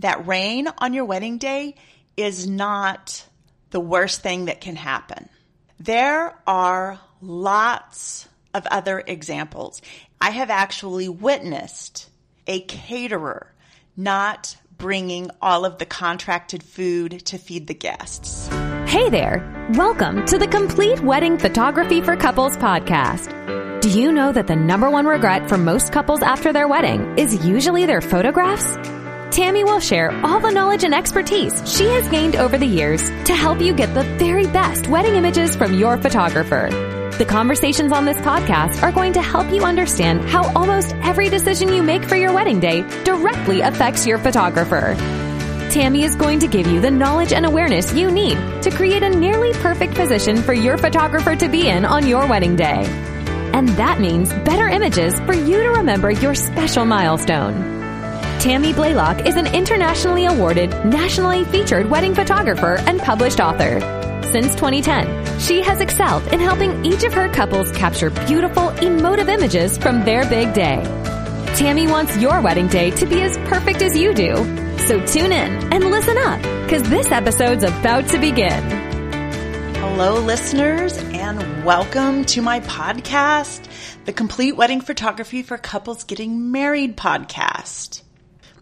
that rain on your wedding day is not the worst thing that can happen. There are lots of other examples. I have actually witnessed a caterer not bringing all of the contracted food to feed the guests. Hey there! Welcome to the Complete Wedding Photography for Couples podcast. Do you know that the number one regret for most couples after their wedding is usually their photographs? Tammy will share all the knowledge and expertise she has gained over the years to help you get the very best wedding images from your photographer. The conversations on this podcast are going to help you understand how almost every decision you make for your wedding day directly affects your photographer. Tammy is going to give you the knowledge and awareness you need to create a nearly perfect position for your photographer to be in on your wedding day. And that means better images for you to remember your special milestone. Tammy Blaylock is an internationally awarded, nationally featured wedding photographer and published author. Since 2010, she has excelled in helping each of her couples capture beautiful, emotive images from their big day. Tammy wants your wedding day to be as perfect as you do. So tune in and listen up, because this episode's about to begin. Hello, listeners, and welcome to my podcast, the Complete Wedding Photography for Couples Getting Married podcast.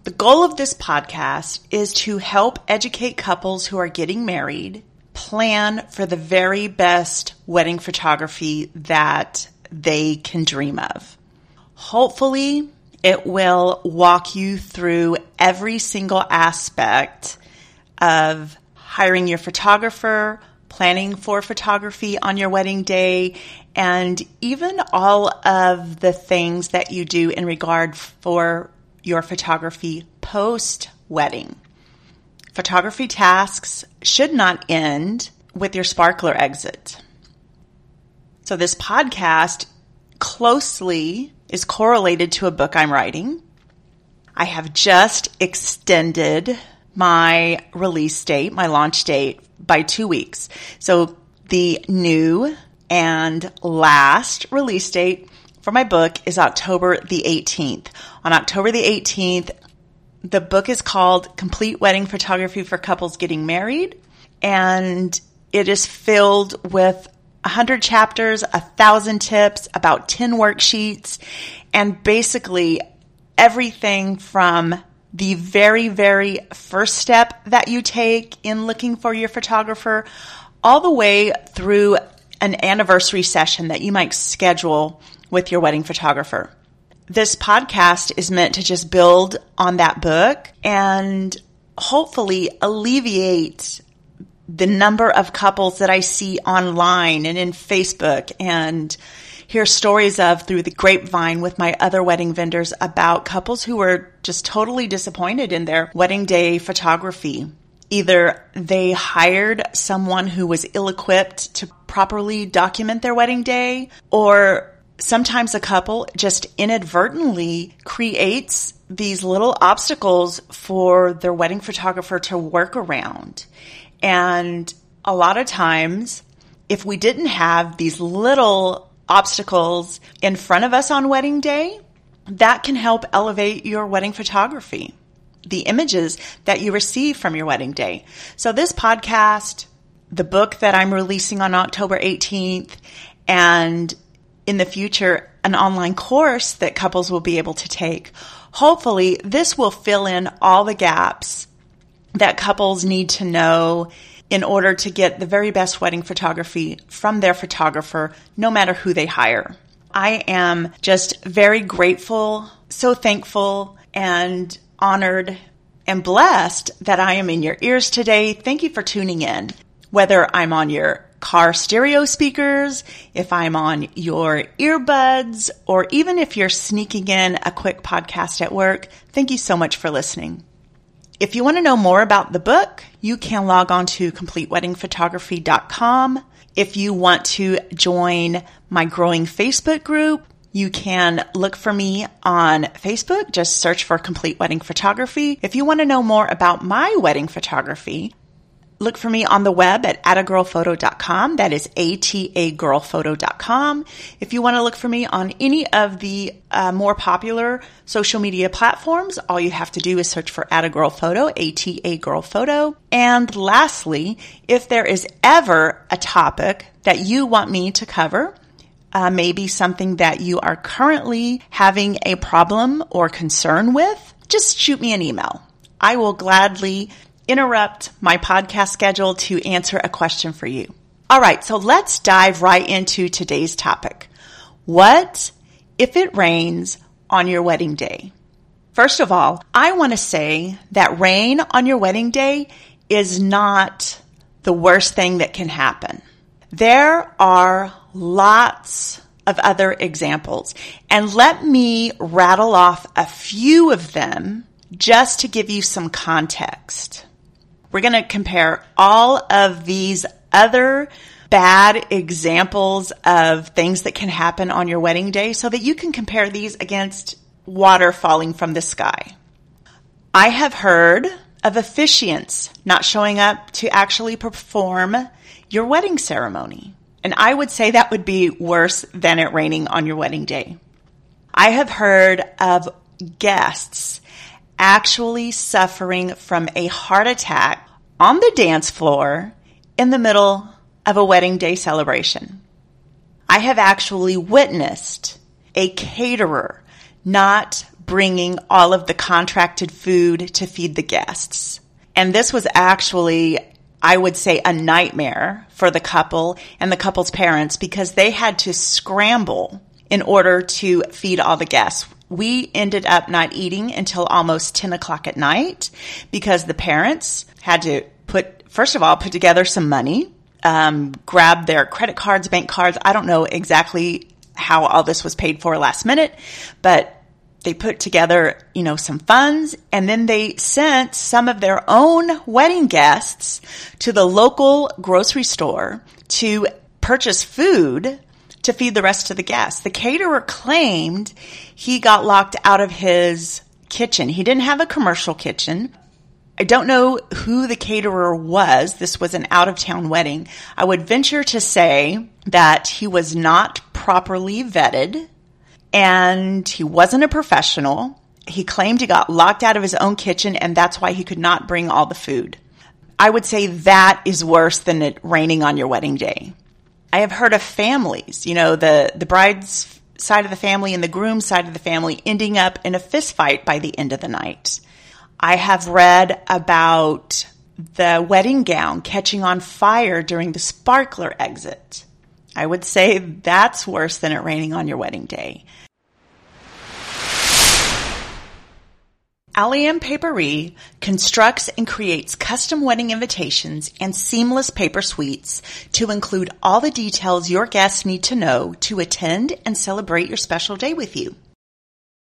The goal of this podcast is to help educate couples who are getting married plan for the very best wedding photography that they can dream of. Hopefully, it will walk you through every single aspect of hiring your photographer, planning for photography on your wedding day, and even all of the things that you do in regard for your photography post wedding. Photography tasks should not end with your sparkler exit. So this podcast closely is correlated to a book I'm writing. I have just extended my release date, my launch date by two weeks. So the new and last release date for my book is October the 18th. On October the 18th, the book is called Complete Wedding Photography for Couples Getting Married, and it is filled with 100 chapters, a thousand tips, about 10 worksheets, and basically everything from the very, very first step that you take in looking for your photographer all the way through an anniversary session that you might schedule with your wedding photographer. This podcast is meant to just build on that book and hopefully alleviate the number of couples that I see online and in Facebook and hear stories of through the grapevine with my other wedding vendors about couples who were just totally disappointed in their wedding day photography. Either they hired someone who was ill equipped to properly document their wedding day or sometimes a couple just inadvertently creates these little obstacles for their wedding photographer to work around. And a lot of times, if we didn't have these little obstacles in front of us on wedding day, that can help elevate your wedding photography, the images that you receive from your wedding day. So this podcast, the book that I'm releasing on October 18th, and in the future an online course that couples will be able to take. Hopefully, this will fill in all the gaps that couples need to know in order to get the very best wedding photography from their photographer, no matter who they hire. I am just very grateful, so thankful, and honored and blessed that I am in your ears today. Thank you for tuning in. Whether I'm on your car stereo speakers, if I'm on your earbuds, or even if you're sneaking in a quick podcast at work, thank you so much for listening. If you want to know more about the book, you can log on to completeweddingphotography.com. If you want to join my growing Facebook group, you can look for me on Facebook. Just search for Complete Wedding Photography. If you want to know more about my wedding photography, look for me on the web at atagirlphoto.com. That is A-T-A-girlphoto.com. If you want to look for me on any of the uh, more popular social media platforms, all you have to do is search for Atagirlphoto, A-T-A Girl Photo. And lastly, if there is ever a topic that you want me to cover, uh, maybe something that you are currently having a problem or concern with, just shoot me an email. I will gladly interrupt my podcast schedule to answer a question for you. All right, so let's dive right into today's topic. What if it rains on your wedding day? First of all, I want to say that rain on your wedding day is not the worst thing that can happen. There are lots of other examples, and let me rattle off a few of them just to give you some context. We're going to compare all of these other bad examples of things that can happen on your wedding day so that you can compare these against water falling from the sky. I have heard of officiants not showing up to actually perform your wedding ceremony. And I would say that would be worse than it raining on your wedding day. I have heard of guests actually suffering from a heart attack on the dance floor in the middle of a wedding day celebration. I have actually witnessed a caterer not bringing all of the contracted food to feed the guests. And this was actually, I would say, a nightmare for the couple and the couple's parents because they had to scramble in order to feed all the guests we ended up not eating until almost 10 o'clock at night because the parents had to put, first of all, put together some money, um, grab their credit cards, bank cards. I don't know exactly how all this was paid for last minute, but they put together, you know, some funds and then they sent some of their own wedding guests to the local grocery store to purchase food to feed the rest of the guests. The caterer claimed he got locked out of his kitchen. He didn't have a commercial kitchen. I don't know who the caterer was. This was an out of town wedding. I would venture to say that he was not properly vetted and he wasn't a professional. He claimed he got locked out of his own kitchen and that's why he could not bring all the food. I would say that is worse than it raining on your wedding day. I have heard of families, you know, the, the bride's side of the family and the groom's side of the family ending up in a fist fight by the end of the night. I have read about the wedding gown catching on fire during the sparkler exit. I would say that's worse than it raining on your wedding day. Alyam Paperie constructs and creates custom wedding invitations and seamless paper suites to include all the details your guests need to know to attend and celebrate your special day with you.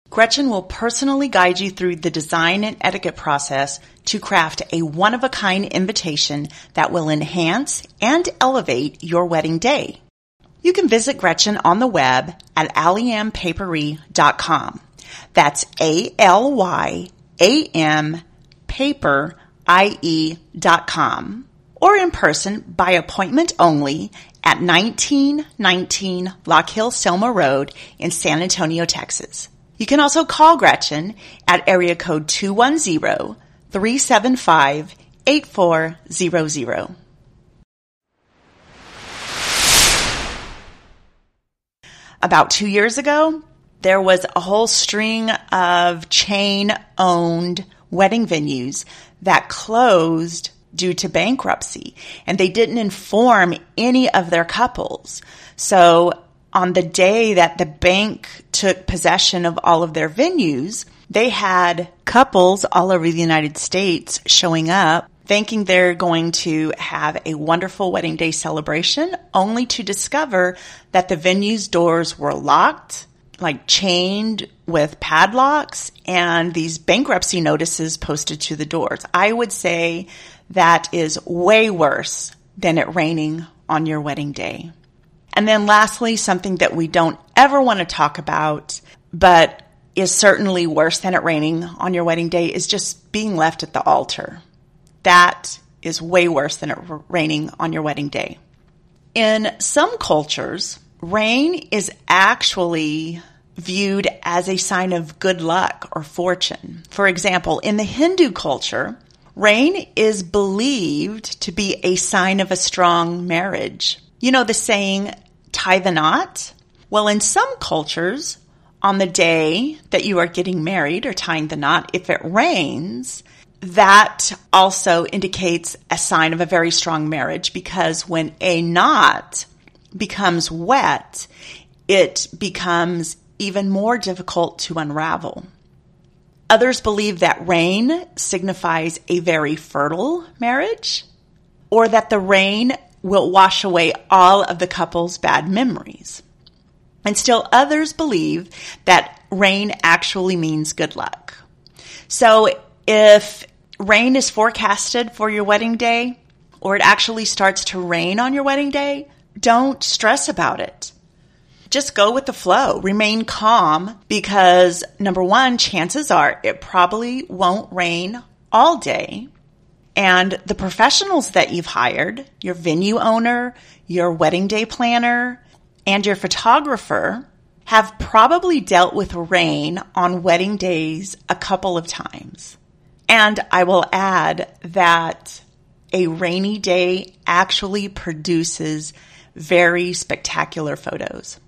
Gretchen will personally guide you through the design and etiquette process to craft a one-of-a-kind invitation that will enhance and elevate your wedding day. You can visit Gretchen on the web at alyampaperie.com. That's A-L-Y ampaperie.com or in person by appointment only at 1919 Lock Hill Selma Road in San Antonio, Texas. You can also call Gretchen at area code 210-375-8400. About two years ago, there was a whole string of chain owned wedding venues that closed due to bankruptcy and they didn't inform any of their couples. So on the day that the bank took possession of all of their venues, they had couples all over the United States showing up thinking they're going to have a wonderful wedding day celebration only to discover that the venue's doors were locked like chained with padlocks and these bankruptcy notices posted to the doors. I would say that is way worse than it raining on your wedding day. And then lastly, something that we don't ever want to talk about, but is certainly worse than it raining on your wedding day is just being left at the altar. That is way worse than it raining on your wedding day. In some cultures, rain is actually viewed as a sign of good luck or fortune. For example, in the Hindu culture, rain is believed to be a sign of a strong marriage. You know the saying, tie the knot? Well, in some cultures, on the day that you are getting married or tying the knot, if it rains, that also indicates a sign of a very strong marriage because when a knot becomes wet, it becomes even more difficult to unravel. Others believe that rain signifies a very fertile marriage or that the rain will wash away all of the couple's bad memories. And still others believe that rain actually means good luck. So if rain is forecasted for your wedding day or it actually starts to rain on your wedding day, don't stress about it. Just go with the flow. Remain calm because number one, chances are it probably won't rain all day. And the professionals that you've hired, your venue owner, your wedding day planner, and your photographer have probably dealt with rain on wedding days a couple of times. And I will add that a rainy day actually produces very spectacular photos.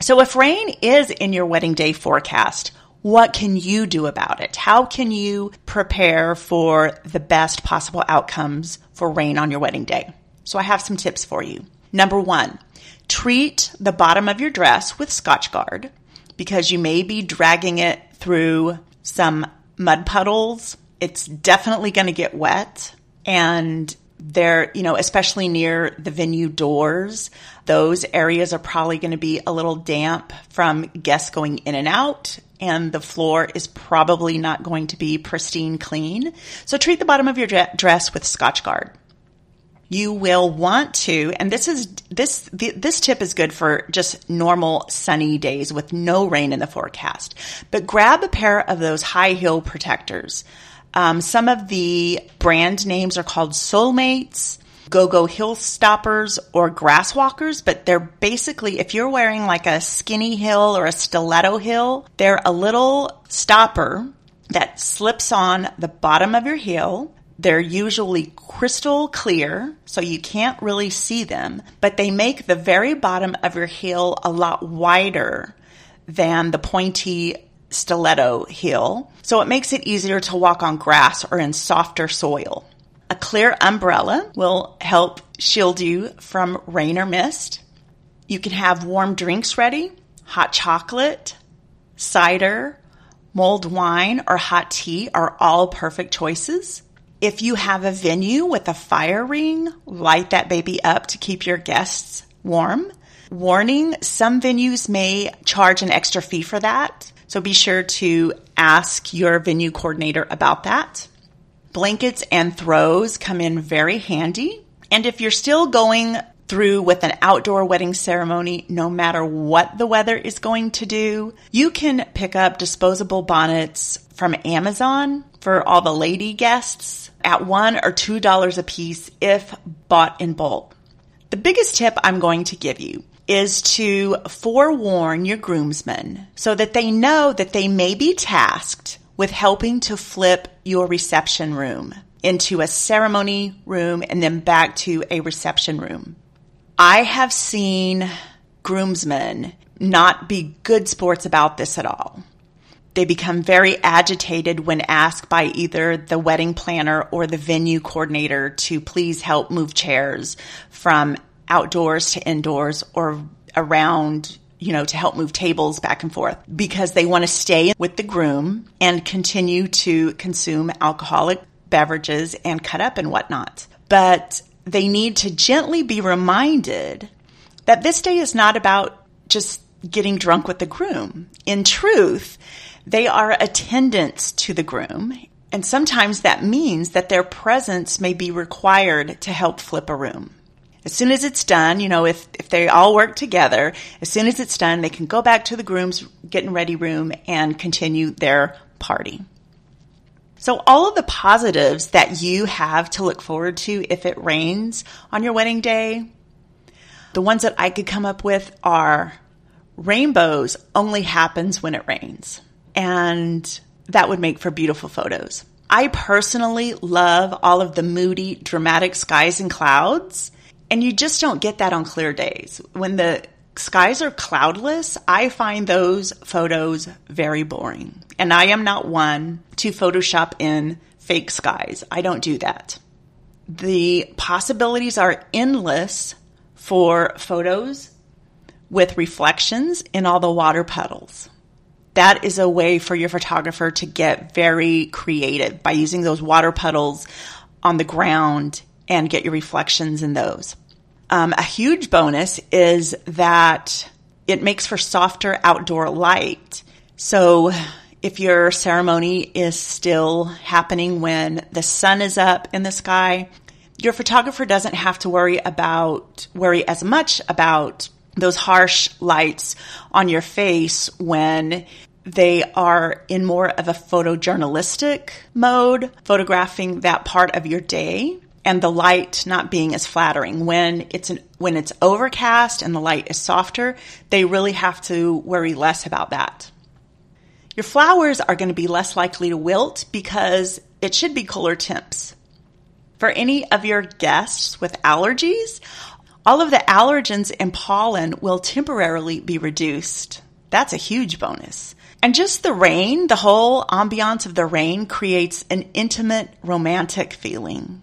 So if rain is in your wedding day forecast, what can you do about it? How can you prepare for the best possible outcomes for rain on your wedding day? So I have some tips for you. Number one, treat the bottom of your dress with Scotchgard because you may be dragging it through some mud puddles. It's definitely going to get wet and there, you know, especially near the venue doors, those areas are probably going to be a little damp from guests going in and out. And the floor is probably not going to be pristine clean. So treat the bottom of your dress with Scotchgard. You will want to, and this is, this, this tip is good for just normal sunny days with no rain in the forecast, but grab a pair of those high heel protectors. Um, some of the brand names are called Solemates, Go-Go Heel Stoppers, or Grass Walkers, but they're basically, if you're wearing like a skinny heel or a stiletto heel, they're a little stopper that slips on the bottom of your heel. They're usually crystal clear, so you can't really see them, but they make the very bottom of your heel a lot wider than the pointy stiletto heel, so it makes it easier to walk on grass or in softer soil. A clear umbrella will help shield you from rain or mist. You can have warm drinks ready, hot chocolate, cider, mulled wine, or hot tea are all perfect choices. If you have a venue with a fire ring, light that baby up to keep your guests warm. Warning, some venues may charge an extra fee for that. So be sure to ask your venue coordinator about that. Blankets and throws come in very handy. And if you're still going through with an outdoor wedding ceremony, no matter what the weather is going to do, you can pick up disposable bonnets from Amazon for all the lady guests at one or two dollars a piece if bought in bulk. The biggest tip I'm going to give you is to forewarn your groomsmen so that they know that they may be tasked with helping to flip your reception room into a ceremony room and then back to a reception room. I have seen groomsmen not be good sports about this at all. They become very agitated when asked by either the wedding planner or the venue coordinator to please help move chairs from outdoors to indoors or around you know, to help move tables back and forth because they want to stay with the groom and continue to consume alcoholic beverages and cut up and whatnot. But they need to gently be reminded that this day is not about just getting drunk with the groom. In truth, they are attendants to the groom. And sometimes that means that their presence may be required to help flip a room. As soon as it's done, you know, if, if they all work together, as soon as it's done, they can go back to the groom's getting ready room and continue their party. So all of the positives that you have to look forward to if it rains on your wedding day, the ones that I could come up with are rainbows only happens when it rains. And that would make for beautiful photos. I personally love all of the moody, dramatic skies and clouds. And you just don't get that on clear days. When the skies are cloudless, I find those photos very boring. And I am not one to Photoshop in fake skies. I don't do that. The possibilities are endless for photos with reflections in all the water puddles. That is a way for your photographer to get very creative by using those water puddles on the ground and get your reflections in those. Um, a huge bonus is that it makes for softer outdoor light. So if your ceremony is still happening when the sun is up in the sky, your photographer doesn't have to worry about, worry as much about those harsh lights on your face when they are in more of a photojournalistic mode, photographing that part of your day and the light not being as flattering. When it's an, when it's overcast and the light is softer, they really have to worry less about that. Your flowers are going to be less likely to wilt because it should be cooler temps. For any of your guests with allergies, all of the allergens and pollen will temporarily be reduced. That's a huge bonus. And just the rain, the whole ambiance of the rain creates an intimate, romantic feeling.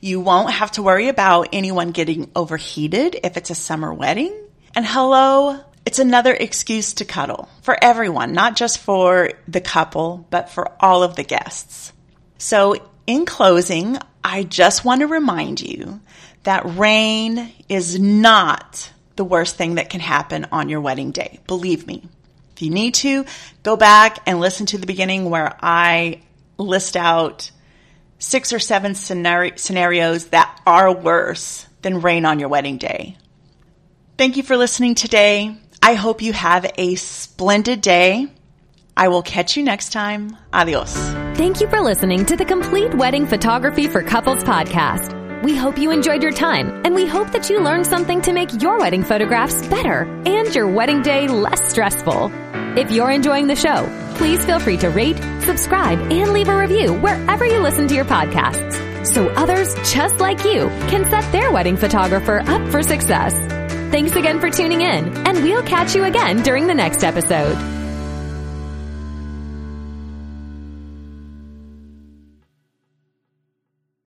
You won't have to worry about anyone getting overheated if it's a summer wedding. And hello, it's another excuse to cuddle for everyone, not just for the couple, but for all of the guests. So in closing, I just want to remind you that rain is not the worst thing that can happen on your wedding day. Believe me. If you need to, go back and listen to the beginning where I list out six or seven scenarios that are worse than rain on your wedding day. Thank you for listening today. I hope you have a splendid day. I will catch you next time. Adios. Thank you for listening to the Complete Wedding Photography for Couples podcast. We hope you enjoyed your time and we hope that you learned something to make your wedding photographs better and your wedding day less stressful. If you're enjoying the show, please feel free to rate, subscribe, and leave a review wherever you listen to your podcasts so others just like you can set their wedding photographer up for success. Thanks again for tuning in, and we'll catch you again during the next episode.